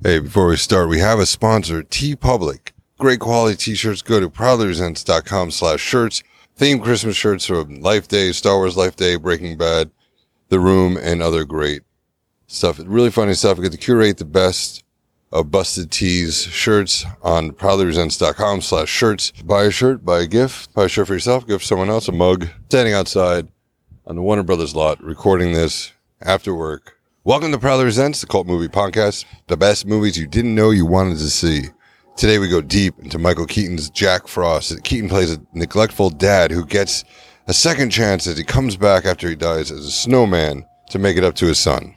Hey, before we start, we have a sponsor, TeePublic. Great quality t-shirts. Go to proudlyresents.com slash shirts. Themed Christmas shirts from Life Day, Star Wars Life Day, Breaking Bad, The Room, and other great stuff. Really funny stuff. We get to curate the best of BustedTees shirts on proudlyresents.com slash shirts. Buy a shirt, buy a gift, buy a shirt for yourself, give someone else a mug. Standing outside on the Warner Brothers lot, recording this after work. Welcome to Proudly Resents, the cult movie podcast, the best movies you didn't know you wanted to see. Today we go deep into Michael Keaton's Jack Frost. Keaton plays a neglectful dad who gets a second chance as he comes back after he dies as a snowman to make it up to his son.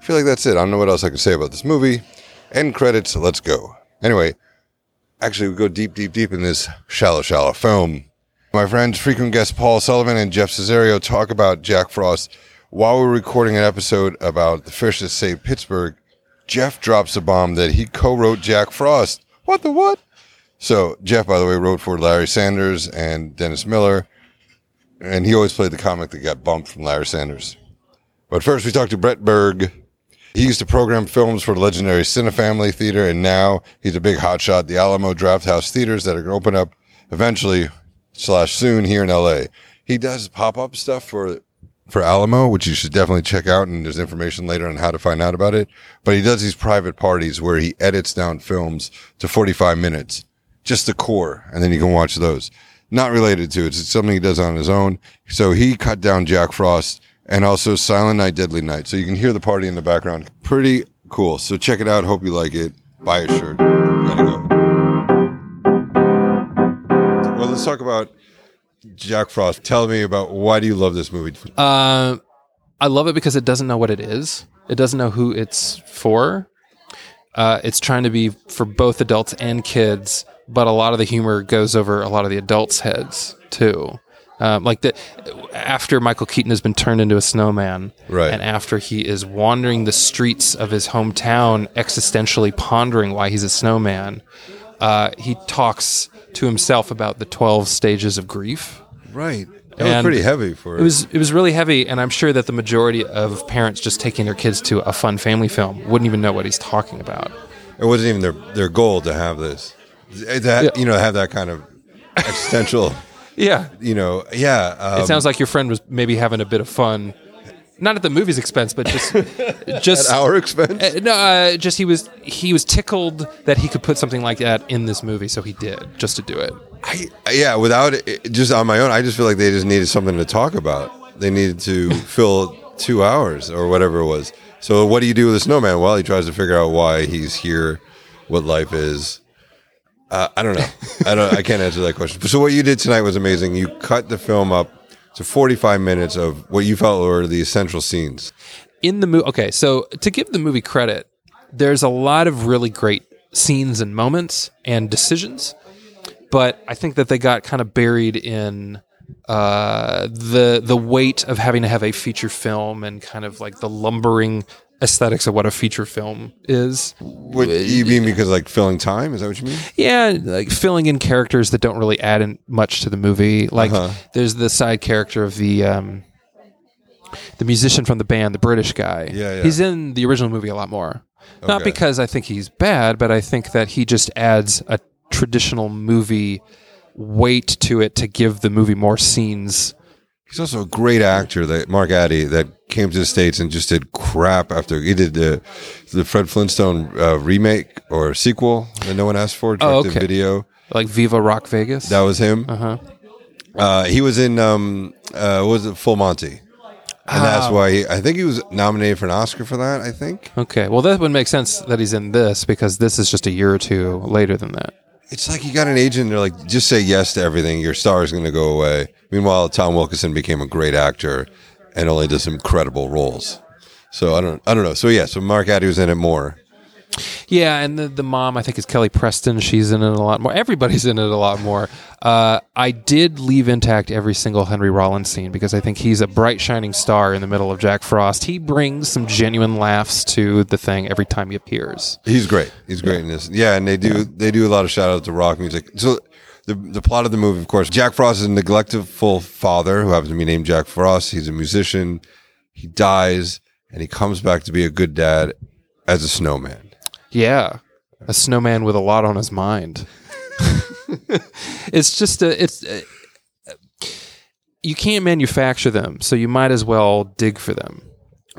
I feel like that's it. I don't know what else I can say about this movie. End credits, let's go. Anyway, actually we go deep, deep, deep in this shallow, shallow film. My friends, frequent guests Paul Sullivan and Jeff Cesario talk about Jack Frost while we're recording an episode about the fish that saved Pittsburgh, Jeff drops a bomb that he co-wrote Jack Frost. What the what? So Jeff, by the way, wrote for Larry Sanders and Dennis Miller, and he always played the comic that got bumped from Larry Sanders. But first, we talked to Brett Berg. He used to program films for the legendary Cinefamily Theater, and now he's a big hotshot, the Alamo Drafthouse Theaters that are going to open up eventually slash soon here in LA. He does pop up stuff for for Alamo, which you should definitely check out. And there's information later on how to find out about it. But he does these private parties where he edits down films to 45 minutes, just the core. And then you can watch those. Not related to it. It's something he does on his own. So he cut down Jack Frost and also Silent Night, Deadly Night. So you can hear the party in the background. Pretty cool. So check it out. Hope you like it. Buy a shirt. Gotta go. Well, let's talk about Jack Frost. Tell me about why do you love this movie? Uh, I love it because it doesn't know what it is. It doesn't know who it's for. Uh, it's trying to be for both adults and kids, but a lot of the humor goes over a lot of the adults' heads too. Um, like the after Michael Keaton has been turned into a snowman, Right. and after he is wandering the streets of his hometown, existentially pondering why he's a snowman, uh, he talks to himself about the twelve stages of grief. Right. That was pretty heavy for It was it was really heavy, and I'm sure that the majority of parents just taking their kids to a fun family film wouldn't even know what he's talking about. It wasn't even their their goal to have this. That Yeah. you know have that kind of existential. Yeah, You know, yeah. Um, it sounds like your friend was maybe having a bit of fun, not at the movie's expense, but just just at our expense. Uh, no, uh, just he was he was tickled that he could put something like that in this movie, so he did just to do it. I, yeah, without it, just on my own, I just feel like they just needed something to talk about. They needed to fill two hours or whatever it was. So, what do you do with a snowman? Well, he tries to figure out why he's here, what life is. Uh, I don't know. I don't. I can't answer that question. So, what you did tonight was amazing. You cut the film up to forty-five minutes of what you felt were the essential scenes. in the movie okay so to give the movie credit there's a lot of really great scenes and moments and decisions but i think that they got kind of buried in uh, the the weight of having to have a feature film and kind of like the lumbering aesthetics of what a feature film is What you mean because like filling time? Is that what you mean? yeah, like filling in characters that don't really add in much to the movie. Like Uh-huh. there's the side character of the um, the musician from the band, the British guy. Yeah, yeah. He's in the original movie a lot more. Not because I think he's bad, but I think that he just adds a traditional movie weight to it to give the movie more scenes. He's also a great actor, that Mark Addy, that came to the states and just did crap after he did the the Fred Flintstone uh, remake or sequel that no one asked for, Oh, okay. video. Like Viva Rock Vegas. That was him. uh-huh. Uh, he was in um, uh, what was it Full Monty, and that's Ah. why he, I think he was nominated for an Oscar for that. I think Okay. Well, that would make sense that he's in this because this is just a year or two later than that. It's like you got an agent. They're like, just say yes to everything. Your star is going to go away. Meanwhile, Tom Wilkinson became a great actor and only does incredible roles. So I don't, I don't know. So yeah, so Mark Addy was in it more. Yeah, and the, the mom, I think, is Kelly Preston. She's in it a lot more. Everybody's in it a lot more. Uh, I did leave intact every single Henry Rollins scene because I think he's a bright, shining star in the middle of Jack Frost. He brings some genuine laughs to the thing every time he appears. He's great. He's great in this. Yeah, and they do they do a lot of shout out to rock music. So the the plot of the movie, of course, Jack Frost is a neglectful father who happens to be named Jack Frost. He's a musician. He dies and he comes back to be a good dad as a snowman. Yeah, a snowman with a lot on his mind. it's just a it's. uh you can't manufacture them, so you might as well dig for them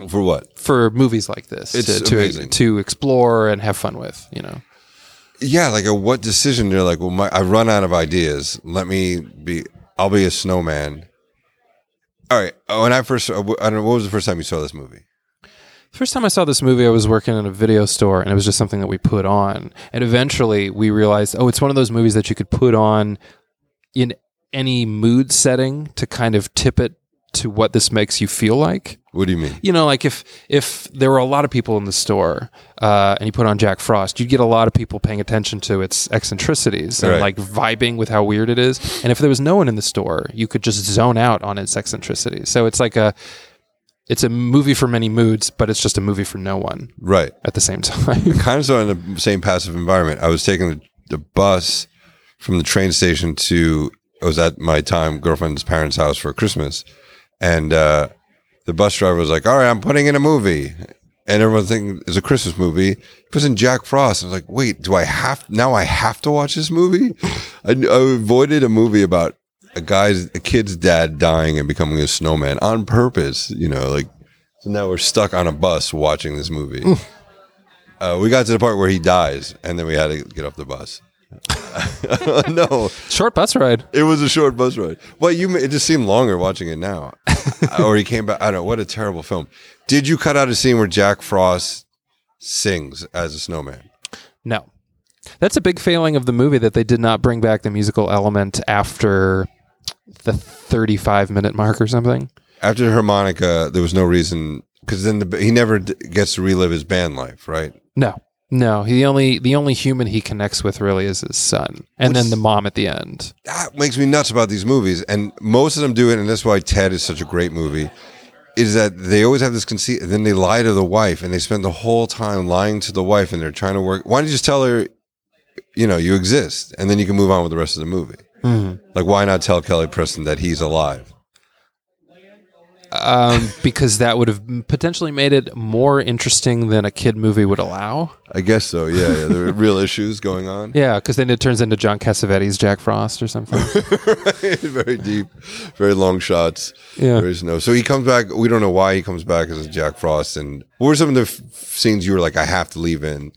For what? for movies like this It's to, to amazing. to explore and have fun with. You know, Yeah, like a what decision? You're like, well, my, I run out of ideas. Let me be. I'll be a snowman. All right. When I first, I don't know, what was the first time you saw this movie? First time I saw this movie, I was working in a video store, and it was just something that we put on. And eventually, we realized, oh, it's one of those movies that you could put on in any mood setting to kind of tip it to what this makes you feel like. What do you mean? You know, like if if there were a lot of people in the store, uh, and you put on Jack Frost, you'd get a lot of people paying attention to its eccentricities and Right. like vibing with how weird it is. And if there was no one in the store, you could just zone out on its eccentricities. So it's like a it's a movie for many moods, but it's just a movie for no one Right. at the same time. Kind of so in the same passive environment. I was taking the, the bus from the train station to. I was at my time girlfriend's parents' house for Christmas, and uh, the bus driver was like, "All right, I'm putting in a movie." And everyone thinking it's a Christmas movie. It was in Jack Frost. I was like, wait, do I have now? I have to watch this movie. I, I avoided a movie about a guy's a kid's dad dying and becoming a snowman on purpose. You know, like so now we're stuck on a bus watching this movie. Uh, we got to the part where he dies, and then we had to get off the bus. no, Short bus ride. it was a short bus ride. Well, you ma- it just seemed longer watching it now. or he came back. I don't know. What a terrible film. Did you cut out a scene where Jack Frost sings as a snowman? No. That's a big failing of the movie that they did not bring back the musical element after the 35 minute mark or something. After harmonica, there was no reason because then the, he never d- gets to relive his band life, right? No. No, he only the only human he connects with really is his son, and then the mom at the end. that makes me nuts about these movies, and most of them do it, and that's why Ted is such a great movie. Is that they always have this conceit, then they lie to the wife, and they spend the whole time lying to the wife, and they're trying to work. Why don't you just tell her, you know, you exist, and then you can move on with the rest of the movie? Like, why not tell Kelly Preston that he's alive? Um, because that would have potentially made it more interesting than a kid movie would allow. I guess so. Yeah, yeah. There are real issues going on. Yeah, because then it turns into John Cassavetes' Jack Frost or something. very deep, very long shots. Yeah. There is no. So he comes back. We don't know why he comes back as Jack Frost. And what were some of the f- scenes you were like, I have to leave in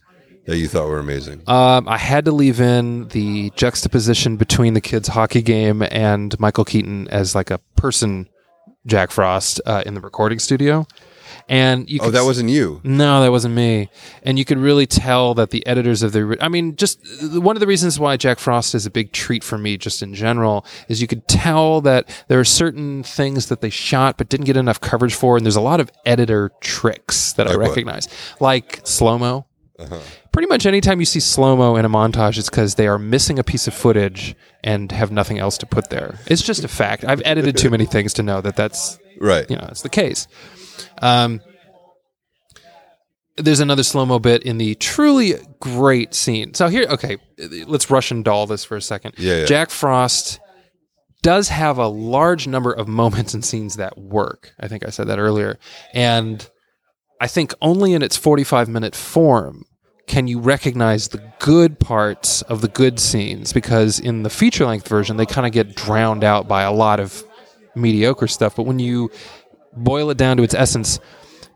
that you thought were amazing? Um, I had to leave in the juxtaposition between the kids' hockey game and Michael Keaton as like a person, Jack Frost, uh, in the recording studio. And you oh, that wasn't you. no, that wasn't me. And you could really tell that the editors of the, I mean, just uh, one of the reasons why Jack Frost is a big treat for me, just in general, is you could tell that there are certain things that they shot but didn't get enough coverage for. And there's a lot of editor tricks that I Like what? recognize, like slow mo. Pretty much anytime you see slow mo in a montage, it's because they are missing a piece of footage and have nothing else to put there. It's just a fact. I've edited too many things to know that that's Right. you know, it's the case. Um, there's another slow mo bit in the truly great scene. So here, okay, let's Russian doll this for a second. Yeah, yeah. Jack Frost does have a large number of moments and scenes that work. I think I said that earlier, and I think only in its 45 minute form can you recognize the good parts of the good scenes? Because in the feature length version they kind of get drowned out by a lot of mediocre stuff but when you boil it down to its essence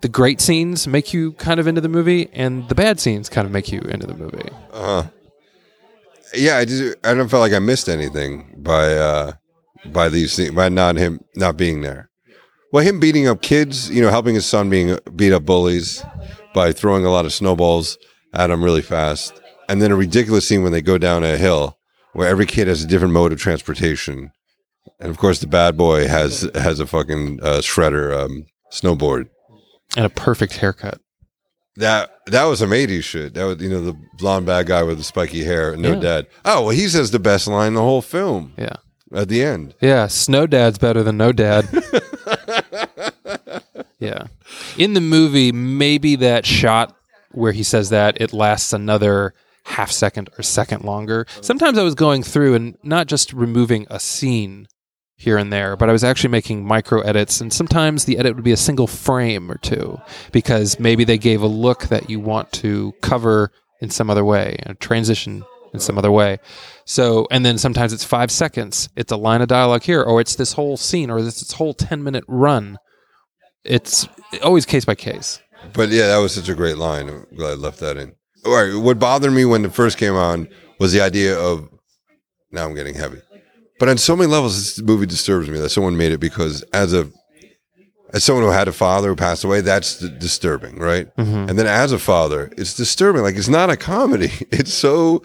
the great scenes make you kind of into the movie and the bad scenes kind of make you into the movie. Uh, Yeah, I just I don't feel like I missed anything by uh by these things by not him not being there. Well, him beating up kids, you know, helping his son being beat up bullies by throwing a lot of snowballs at them really fast, and then a ridiculous scene when they go down a hill where every kid has a different mode of transportation, and of course the bad boy has has a fucking uh, shredder um, snowboard. and a perfect haircut That that was some '80s shit. That was you know the blonde bad guy with the spiky hair, no Yeah. dad. Oh well, he says the best line in the whole film yeah at the end. Yeah, Snow Dad's better than No Dad. yeah. In the movie, maybe that shot where he says that it lasts another half second or second longer. Sometimes I was going through and not just removing a scene here and there, but I was actually making micro edits and sometimes the edit would be a single frame or two because maybe they gave a look that you want to cover in some other way, a transition in some other way. So, and then sometimes it's five seconds. It's a line of dialogue here, or it's this whole scene, or this, this whole 10 minute run. It's always case by case. But yeah, that was such a great line. I'm glad I left that in. All right. What bothered me when it first came on was the idea of now I'm getting heavy. But on so many levels, this movie disturbs me that someone made it because as a as someone who had a father who passed away, that's d- disturbing, right? Mm-hmm. And then as a father, it's disturbing. Like it's not a comedy. It's so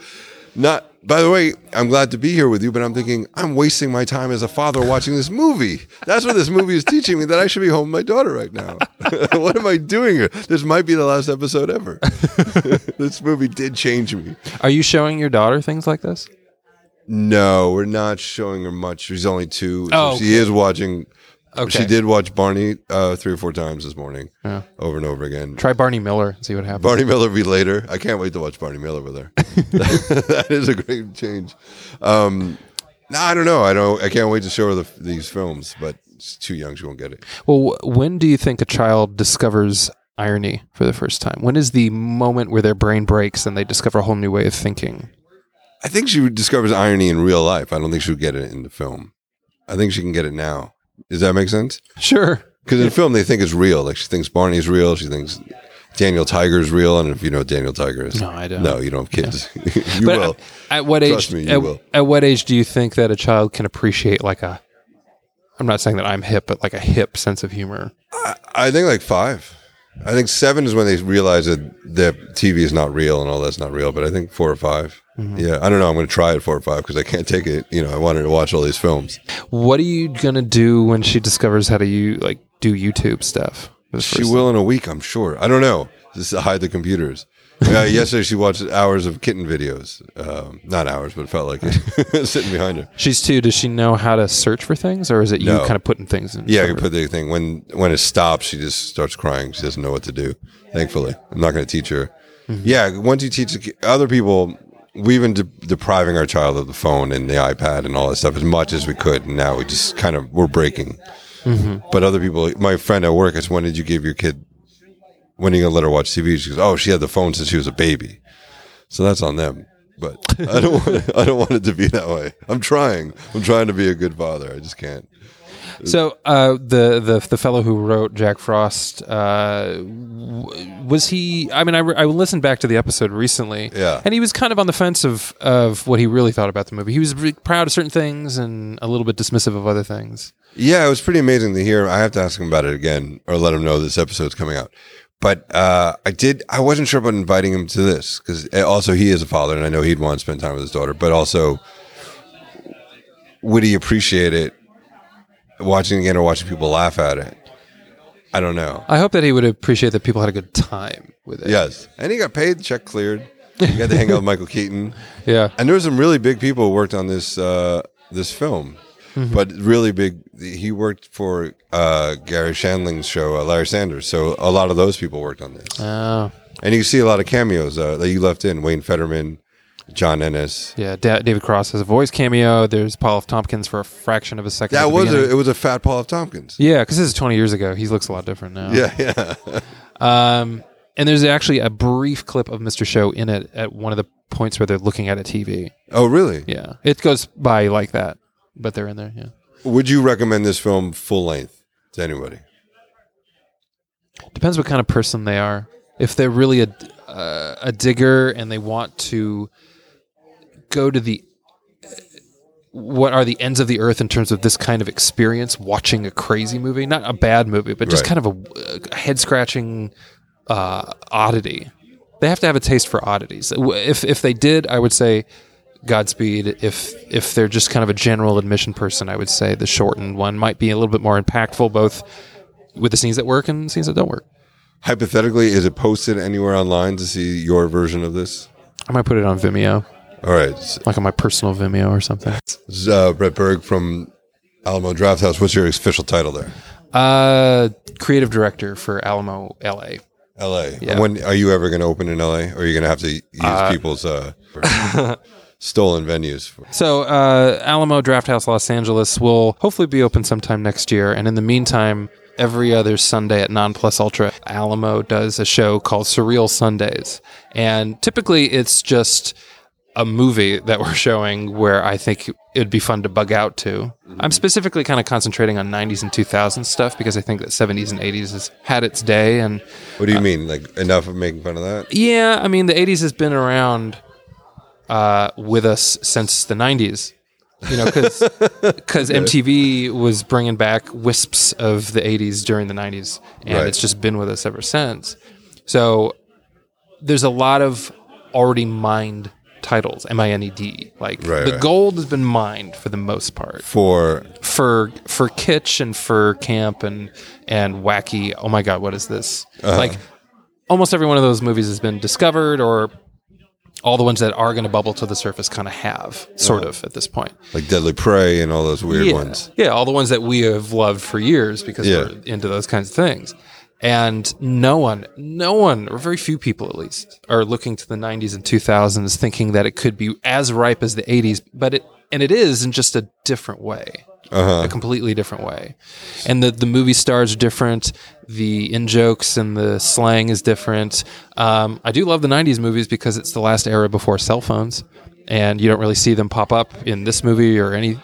not. By the way, I'm glad to be here with you, but I'm thinking I'm wasting my time as a father watching this movie. That's what this movie is teaching me that I should be home with my daughter right now. what am I doing here? This might be the last episode ever. this movie did change me. Are you showing your daughter things like this? No, we're not showing her much. She's only two. So Oh, she is watching. Okay. She did watch Barney uh, three or four times this morning, Yeah. over and over again. Try Barney Miller and see what happens. Barney Miller will be later. I can't wait to watch Barney Miller with her. that is a great change. Um, no, I don't know. I don't. I can't wait to show her the, these films, but she's too young. She won't get it. Well, when do you think a child discovers irony for the first time? When is the moment where their brain breaks and they discover a whole new way of thinking? I think she discovers irony in real life. I don't think she'll get it in the film. I think she can get it now. Does that make sense? Sure. Because in film they think it's real. Like she thinks Barney's real. She thinks Daniel Tiger's real. And if you know what Daniel Tiger is, No, I don't. No, you don't have kids. you But will. at what Trust age? me, you at, will. at what age do you think that a child can appreciate like a? I'm not saying that I'm hip, but like a hip sense of humor. I think like five. I think seven is when they realize that that TV is not real and all that's not real. But I think four or 5 Mm-hmm. Yeah, I don't know. I'm going to try it four or five because I can't take it. You know, I wanted to watch all these films. What are you gonna do when she discovers how to you like do YouTube stuff? She will in a week, I'm sure. I don't know. Just hide the computers. Uh, yesterday, she watched hours of kitten videos. Um, not hours, but it felt like it. Sitting behind her. She's two. Does she know how to search for things, or is it you No. kind of putting things in? Yeah, you put the thing when when it stops, she just starts crying. She doesn't know what to do. Thankfully, I'm not going to teach her. Yeah, once you teach other people, we've been de- depriving our child of the phone and the iPad and all that stuff as much as we could. And now we just kind of we're breaking. Mm-hmm. But other people, my friend at work, is "When did you give your kid? When are you gonna let her watch TV?" She goes, "Oh, she had the phone since she was a baby." So that's on them. But I don't want it, I don't want it to be that way. I'm trying. I'm trying to be a good father. I just can't. So uh, the the the fellow who wrote Jack Frost uh, w- was he? I mean, I, re- I listened back to the episode recently, Yeah. and he was kind of on the fence of of what he really thought about the movie. He was re- proud of certain things and a little bit dismissive of other things. Yeah, it was pretty amazing to hear. I have to ask him about it again or let him know this episode's coming out. But uh, I did. I wasn't sure about inviting him to this because also he is a father, and I know he'd want to spend time with his daughter. But also, would he appreciate it watching again or watching people laugh at it? I don't know. I hope that he would appreciate that people had a good time with it. Yes, and he got paid. Check cleared. He got to hang out with Michael Keaton. yeah. And there were some really big people who worked on this uh, this film, but really big. He worked for uh, Garry Shandling's show, uh, Larry Sanders. So a lot of those people worked on this, Oh, and you see a lot of cameos uh, that you left in: Wayne Federman, John Ennis. yeah. Da- David Cross has a voice cameo. There's Paul F. Tompkins for a fraction of a second. at That was beginning. a, it was a fat Paul F. Tompkins. yeah, because this is 20 years ago. He looks a lot different now. Yeah, yeah. Um, and there's actually a brief clip of Mr. Show in it at one of the points where they're looking at a TV. Oh, really? Yeah, it goes by like that, but they're in there. Yeah, Would you recommend this film full length to anybody? depends what kind of person they are. If they're really a uh, a digger and they want to go to the what are the ends of the earth in terms of this kind of experience watching a crazy movie? Not a bad movie but just Right. kind of a, a head scratching uh, oddity. They have to have a taste for oddities. If if they did i would say godspeed. If if they're just kind of a general admission person i would say the shortened one might be a little bit more impactful both with the scenes that work and scenes that don't work. Hypothetically, is it posted anywhere online to see your version of this? i might put it on vimeo All right. Like on my personal vimeo or something This is, uh, Brett Berg from Alamo Drafthouse. What's your official title there? uh creative director for alamo la L.A. Yeah. When are you ever going to open in L.A. Or are you going to have to use people's uh, stolen venues? So, uh, Alamo Drafthouse Los Angeles will hopefully be open sometime next year. And in the meantime, every other Sunday at Non Plus Ultra. Alamo does a show called Surreal Sundays. And typically it's just a movie that we're showing where I think it'd be fun to bug out to. I'm specifically kind of concentrating on 90s and 2000s stuff because I think that 70s and 80s has had its day. And What do you mean? Like enough of making fun of that? yeah, I mean, the 80s has been around uh, with us since the 90s. You know, because because MTV was bringing back wisps of the 80s during the 90s, and Right. it's just been with us ever since. So there's a lot of already mined titles, M I N E D. Like Right, the right. gold has been mined for the most part For for for kitsch and for camp and and wacky. Oh my god, what is this? Uh-huh. Like almost every one of those movies has been discovered, or all the ones that are going to bubble to the surface kind of have, sort of at this point. like Deadly Prey and all those weird yeah. ones. Yeah, all the ones that we have loved for years because Yeah. we're into those kinds of things. And no one, no one, or very few people at least, are looking to the 90s and 2000s thinking that it could be as ripe as the 80s, but it, and it is in just a different way a completely different way. And the, the movie stars are different. The in jokes and the slang is different. Um, I do love the 90s movies because it's the last era before cell phones. And you don't really see them pop up in this movie or any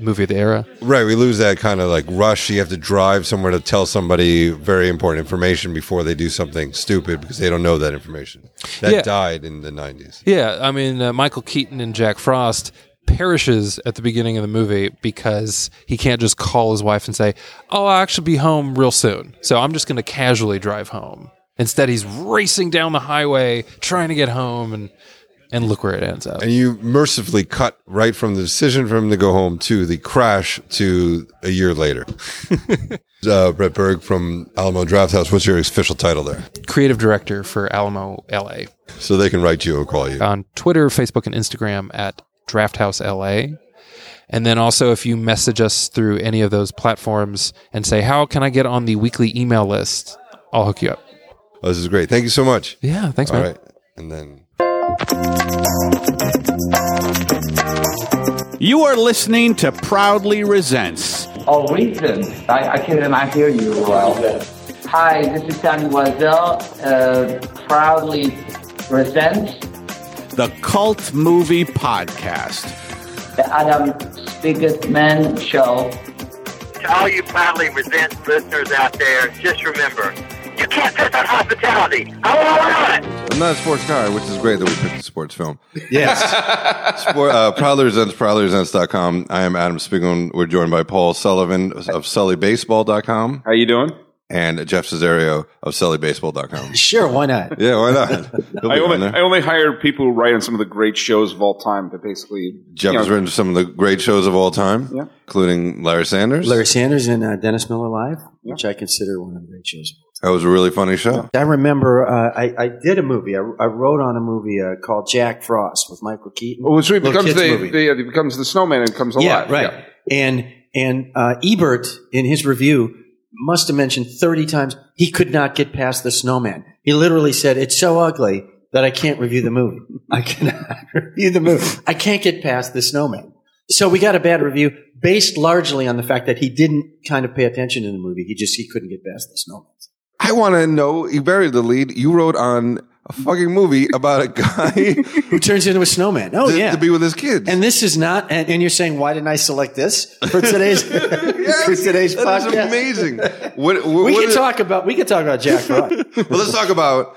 movie of the era. Right, we lose that kind of like rush. You have to drive somewhere to tell somebody very important information before they do something stupid because they don't know that information. That Yeah. died in the 90s. Yeah, I mean, uh, Michael Keaton and Jack Frost perishes at the beginning of the movie because he can't just call his wife and say, "Oh, I'll actually be home real soon." So I'm just going to casually drive home. Instead, he's racing down the highway trying to get home and and look where it ends up. And you mercifully cut right from the decision for him to go home to the crash to a year later. uh, Brett Berg from Alamo Drafthouse. What's your official title there? Creative director for Alamo LA So they can write you or call you. on Twitter, Facebook, and Instagram at Draft House LA. And then also, if you message us through any of those platforms and say, "How can I get on the weekly email list?" I'll hook you up. Oh, this is great. Thank you so much. Yeah, thanks, All man. right. And then You are listening to Proudly Resents. Oh, reasons. I, I cannot hear you well. Hi, this is Danny Wazell. Uh, proudly Resents. the Cult Movie Podcast. the Adam Spiegelman Show. To all you proudly Resents listeners out there, just remember, you can't piss on hospitality. I won't allow it. I'm not a sports guy, which is great that we picked a sports film. Yes. Sport, uh, Proudly Resents, proudlyresents.com. I am Adam Spiegelman. We're joined by Paul Sullivan of SullyBaseball.com How you doing? and Jeff Cesario of SullyBaseball.com. Sure, why not? Yeah, why not? I only, there. I only hired people who write on some of the great shows of all time to basically. Jeff you has know, written some of the great shows of all time, Yeah. including Larry Sanders. Larry Sanders and uh, Dennis Miller Live, which I consider one of the great shows. That was a really funny show. I remember uh, I, I did a movie. I, I wrote on a movie uh, called Jack Frost with Michael Keaton. Well, so he becomes the, the, uh, he becomes the snowman and comes yeah, alive. right. And and uh, Ebert in his review must have mentioned thirty times he could not get past the snowman. He literally said, "It's so ugly that I can't review the movie. I cannot review the movie. I can't get past the snowman." So we got a bad review based largely on the fact that he didn't kind of pay attention in the movie. He just he couldn't get past the snowman. I want to know, you buried the lead. You wrote on a fucking movie about a guy Who turns into a snowman? Oh to, yeah. to be with his kids. and this is not. And, and you're saying, why didn't I select this for today's for today's that is podcast? amazing. What, what, We what can is- talk about we can talk about Jack Frost, Well, let's talk about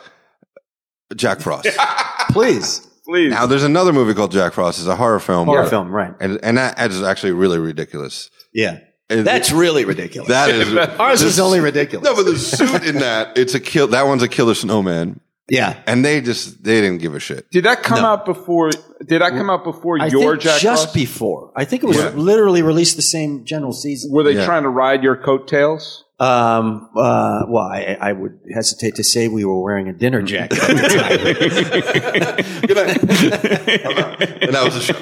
Jack Frost. please. Please. now, there's another movie called Jack Frost. It's a horror film. Horror where- film, right? And, and that is actually really ridiculous. Yeah, And that's really ridiculous. That is. Ours is only ridiculous. No, but the suit in that, it's a kill. That one's a killer snowman. yeah, And they just, they didn't give a shit. Did that come No. out before? Did that come out before I your think Jack just Frost? before. I think it was Yeah. literally released the same general season. Were they Yeah. trying to ride your coattails? Um, uh, well, I, I would hesitate to say we were wearing a dinner jacket at Good night. and that was a show.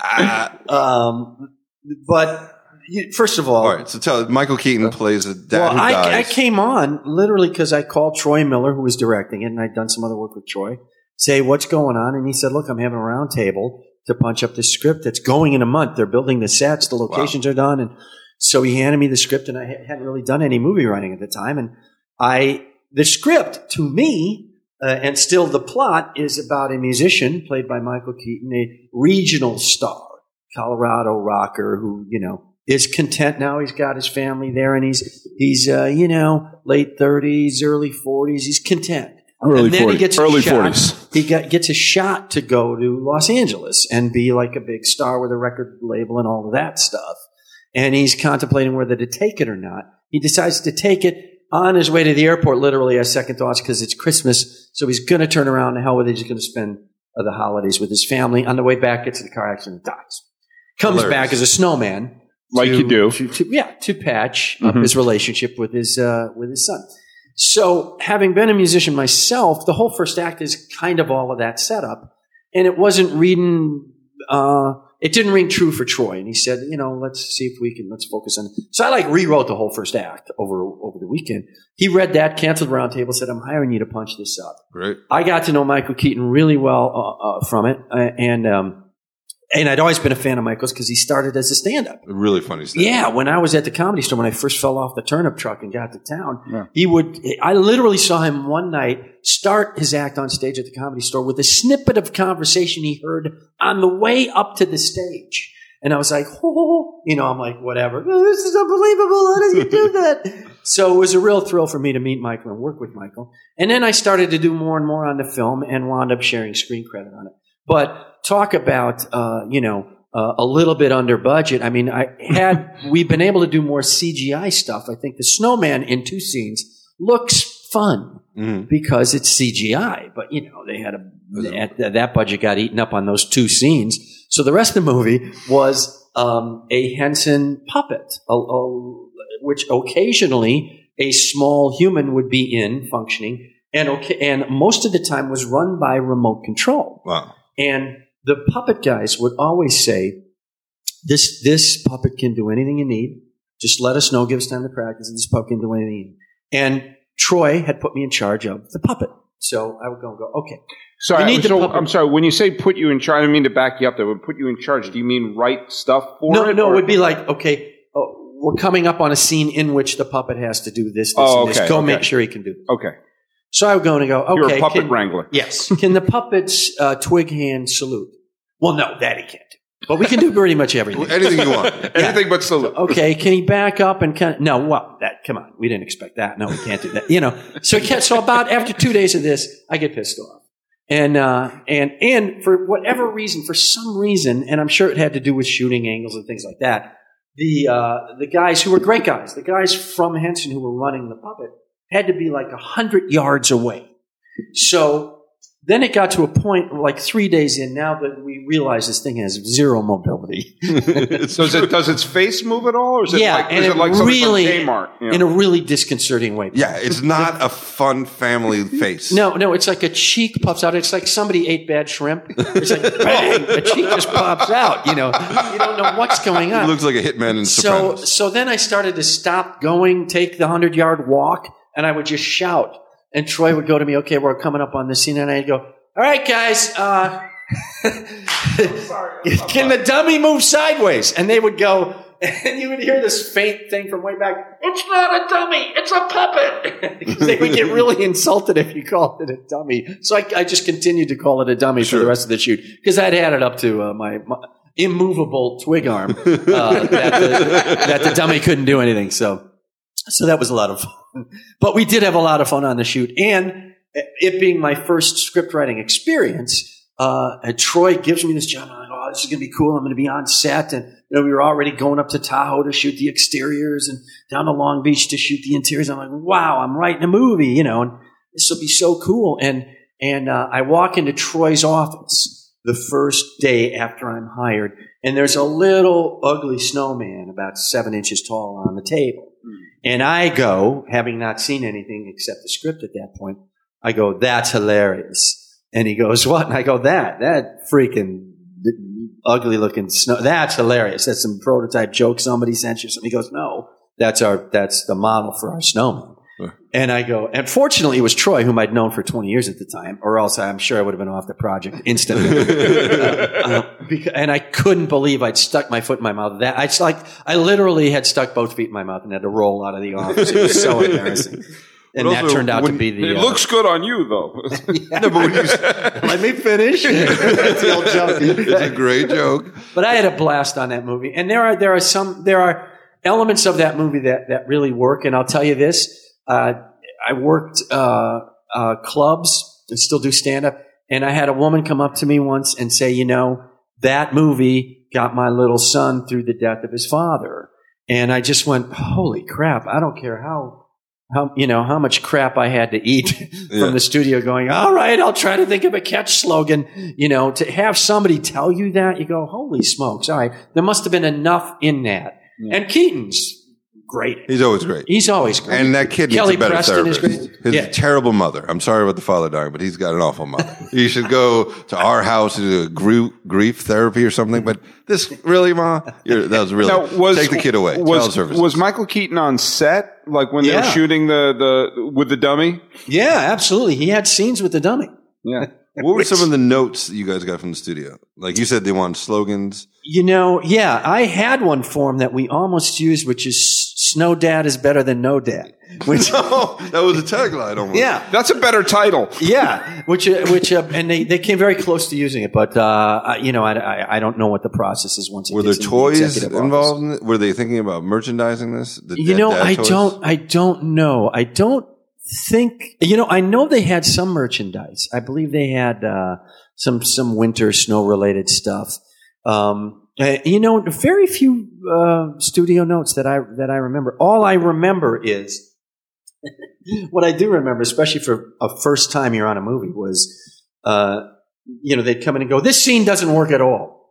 Time. um, but you- first of all, all right. So tell Michael Keaton plays a dad well, who I, dies. I came on literally because I called Troy Miller, who was directing it, and I'd done some other work with Troy. Say what's going on, and he said, "Look, I'm having a roundtable to punch up the script that's going in a month. They're building the sets, the locations are done, and So he handed me the script, and I ha- hadn't really done any movie writing at the time. And I, the script to me, uh, and still the plot is about a musician played by Michael Keaton, a regional star, Colorado rocker who, you know, is content now. He's got his family there, and he's he's uh, you know late thirties, early forties. He's content. Early and then he 40s. gets a Early 40s. He got, gets a shot to go to Los Angeles and be like a big star with a record label and all of that stuff. And he's contemplating whether to take it or not. He decides to take it on his way to the airport. Literally, has second thoughts because it's Christmas, so he's going to turn around. The hell with it. He's going to spend the holidays with his family. On the way back, gets in a car accident, dies. Comes Hilarious. back as a snowman Like to- you do. to, to- yeah, to patch up Mhm. his relationship with his uh, with his son. So, having been a musician myself, the whole first act is kind of all of that setup, and it wasn't reading. Uh, it didn't ring true for Troy, and he said, "You know, let's see if we can let's focus on." So I like rewrote the whole first act over over the weekend. He read that, canceled the round said, "I'm hiring you to punch this up." Great. I got to know Michael Keaton really well uh, uh, from it, uh, and um, and I'd always been a fan of Michael's because he started as a stand-up. Really funny stuff. Yeah, when I was at the comedy store, when I first fell off the turnip truck and got to town, Yeah. he would. I literally saw him one night start his act on stage at the comedy store with a snippet of conversation he heard on the way up to the stage. And I was like, oh, you know, I'm like, whatever. Oh, This is unbelievable. How does he do that? so it was a real thrill for me to meet Michael and work with Michael. And then I started to do more and more on the film and wound up sharing screen credit on it. But talk about, uh, you know, uh, a little bit under budget. I mean, I had we been able to do more CGI stuff. I think the snowman in two scenes looks fun Mhm. because it's CGI. But you know, they had a at, that budget got eaten up on those two scenes. So the rest of the movie was um, a Henson puppet, a, a- which occasionally a small human would be in functioning, and okay, and most of the time was run by remote control. Wow. And the puppet guys would always say, "This this puppet can do anything you need. Just let us know. Give us time to practice, and this puppet can do anything." You need. And Troy had put me in charge of the puppet, so I would go and go, "Okay, Sorry, need so. I'm sorry. When you say put you in charge, I mean to back you up. There would put you in charge. Do you mean write stuff for no, it? no." or- It would be like, "Okay, oh, we're coming up on a scene in which the puppet has to do this, this, Oh, and this. okay, Go okay. make sure he can do." This. okay. So I would go and go, "Okay, You're a puppet can- wrangler. Yes. Can the puppets uh, twig hand salute? Well, no, that he can't do. But we can do pretty much everything. Anything you want. Anything but salute. Okay, can he back up and kind of, no, well, that, come on, we didn't expect that. No, we can't do that. You know, so he can't, so about after two days of this, I get pissed off. And, uh, and, and for whatever reason, for some reason, and I'm sure it had to do with shooting angles and things like that, the, uh, the guys who were great guys, the guys from Henson who were running the puppet had to be like a hundred yards away. So then it got to a point like three days in now that we realize this thing has zero mobility. Does it does its face move at all, or is it Yeah, like, and is it it like really- from Kmart? You know? in a really disconcerting way. yeah, it's not a fun family face. No, no, it's like a cheek pops out. It's like somebody ate bad shrimp. It's like bang, a cheek just pops out. You know, you don't know what's going on. It looks like a hitman in so, Sopranos. so then I started to stop going, take the hundred yard walk, and I would just shout. And Troy would go to me, "Okay, we're coming up on the scene," and I'd go, "All right, guys." Uh, Can the dummy move sideways? And they would go, and you would hear this faint thing from way back. It's not a dummy. It's a puppet. Because they would get really insulted if you called it a dummy. So I, I just continued to call it a dummy for the rest of the shoot because I'd had it up to uh, my, my immovable twig arm uh, that, the, that the dummy couldn't do anything. So, so that was a lot of fun. But we did have a lot of fun on the shoot, and it being my first script writing experience uh, and Troy gives me this job. I'm like, oh, this is going to be cool. I'm going to be on set. And, you know, we were already going up to Tahoe to shoot the exteriors and down to Long Beach to shoot the interiors. I'm like, wow, I'm writing a movie, you know, and this will be so cool. And, and, uh, I walk into Troy's office the first day after I'm hired and there's a little ugly snowman about seven inches tall on the table. Mm. And I go, having not seen anything except the script at that point, I go, that's hilarious. And he goes, what? And I go, that, that freaking ugly looking snow. That's hilarious. That's some prototype joke somebody sent you. He goes, no, that's our, that's the model for our snowman. And I go, and fortunately, it was Troy, whom I'd known for 20 years at the time, or else I'm sure I would have been off the project instantly. Uh, uh, beca- and I couldn't believe I'd stuck my foot in my mouth. That I just like, I literally had stuck both feet in my mouth and had to roll out of the office. It was so embarrassing. And But that also, turned out to when- be the. It uh, looks good on you, though. No, but when you, let me finish. That's the old joke. it's a great joke. But I had a blast on that movie, and there are there are some there are elements of that movie that that really work. And I'll tell you this: uh, I worked uh, uh, clubs, and still do stand up, and I had a woman come up to me once and say, "You know, that movie got my little son through the death of his father," and I just went, "Holy crap! I don't care how." How, you know how much crap I had to eat Yeah. from the studio going, all right, I'll try to think of a catch slogan. You know, to have somebody tell you that, you go, holy smokes. All right. There must have been enough in that. And Keaton's great. He's always great. He's always great. And that kid needs a better Preston is therapist. great. His Yeah. terrible mother. I'm sorry about the father dying, but he's got an awful mother. you should go to our house and do a grief, grief therapy or something. But this really, ma, You're, that was really. Now, was take the kid away. Child Was, was Michael Keaton on set, like when they were shooting the, the with the dummy? yeah, absolutely. He had scenes with the dummy. Yeah. what were some of the notes that you guys got from the studio? Like you said, they wanted slogans. You know, yeah, I had one form that we almost used, which is Snow Dad is better than No Dad. Which, Oh, that was a tagline almost. yeah, That's a better title. yeah, which uh, which uh, and they, they came very close to using it, but uh, you know I, I, I don't know what the process is once. It Were there gets into the toys involved? In it? Were they thinking about merchandising this? The You dead know, dad I toys? don't, I don't know. I don't think. You know, I know they had some merchandise. I believe they had uh, some some winter snow related stuff. Um, uh, you know, very few uh, studio notes that I that I remember. All I remember is what I do remember, especially for a first time you're on a movie, was uh, you know they'd come in and go, "This scene doesn't work at all."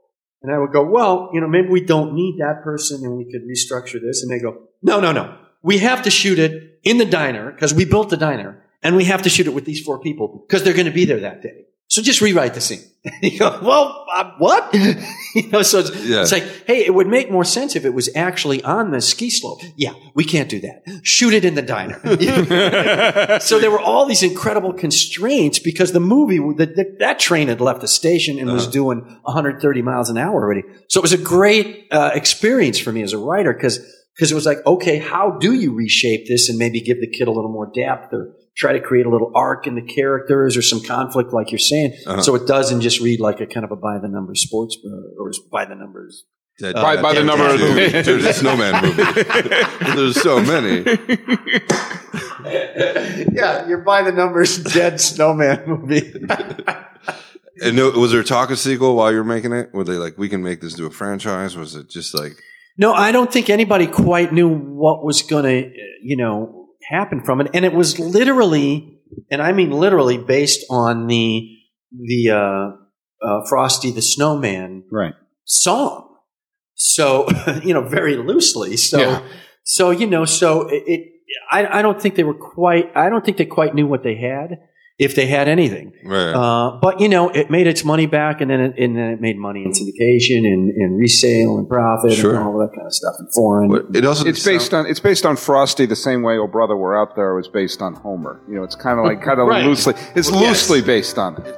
And I would go, well, you know, maybe we don't need that person and we could restructure this. And they go, no, no, no. We have to shoot it in the diner because we built the diner and we have to shoot it with these four people because they're going to be there that day. So just rewrite the scene. you go, well, uh, what? you know, so it's, Yeah. it's like, hey, it would make more sense if it was actually on the ski slope. Yeah, we can't do that. Shoot it in the diner. so there were all these incredible constraints because the movie, the, the, that train had left the station and was doing 130 miles an hour already. So it was a great uh, experience for me as a writer because because it was like, okay, how do you reshape this and maybe give the kid a little more depth or try to create a little arc in the characters or some conflict, like you're saying, so it doesn't just read like a kind of a by the numbers sports uh, or by the numbers. Dead By- dad by the toys, number of- too. There's a snowman movie. There's so many. Yeah, you're by the numbers dead snowman movie. And no, was there talk of sequel while you were making it? Were they like, we can make this do a franchise? Was it just like, No, I don't think anybody quite knew what was going to, you know, happen from it. And it was literally, and I mean literally, based on the the uh, uh, Frosty the Snowman Right. song. So, you know, very loosely. So, Yeah. so you know, so it. it I, I don't think they were quite. I don't think they quite knew what they had, if they had anything. right? Uh, but you know, it made its money back, and then it, and then it made money in syndication and, and resale and profit Sure. and all of that kind of stuff and foreign. But it also It's based on it's based on Frosty the same way Oh Brother We're Out There was based on Homer. You know, it's kind of like kind of Right. loosely it's Yes. loosely based on it.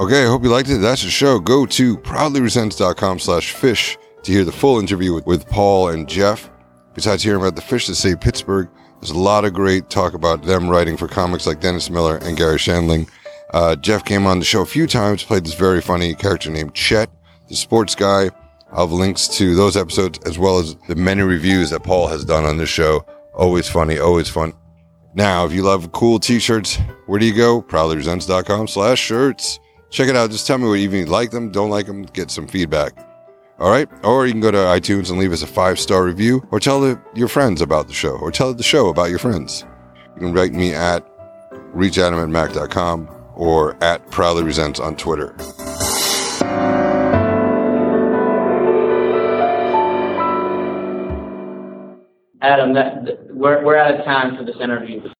Okay, I hope you liked it. That's the show. Go to proudlyresents.com slash fish to hear the full interview with, with Paul and Jeff. Besides hearing about the fish that save Pittsburgh, there's a lot of great talk about them writing for comics like Dennis Miller and Garry Shandling. Uh, Jeff came on the show a few times, played this very funny character named Chet, the sports guy. I'll have links to those episodes as well as the many reviews that Paul has done on this show. Always funny, always fun. Now, if you love cool t-shirts, where do you go? Proudlyresents.com slash shirts. Check it out. Just tell me what even you like them, don't like them, get some feedback. All right. Or you can go to iTunes and leave us a five star review or tell the, your friends about the show or tell the show about your friends. You can write me at reachadam at mac.com or at proudly resents on Twitter. Adam, that, we're, we're out of time for this interview.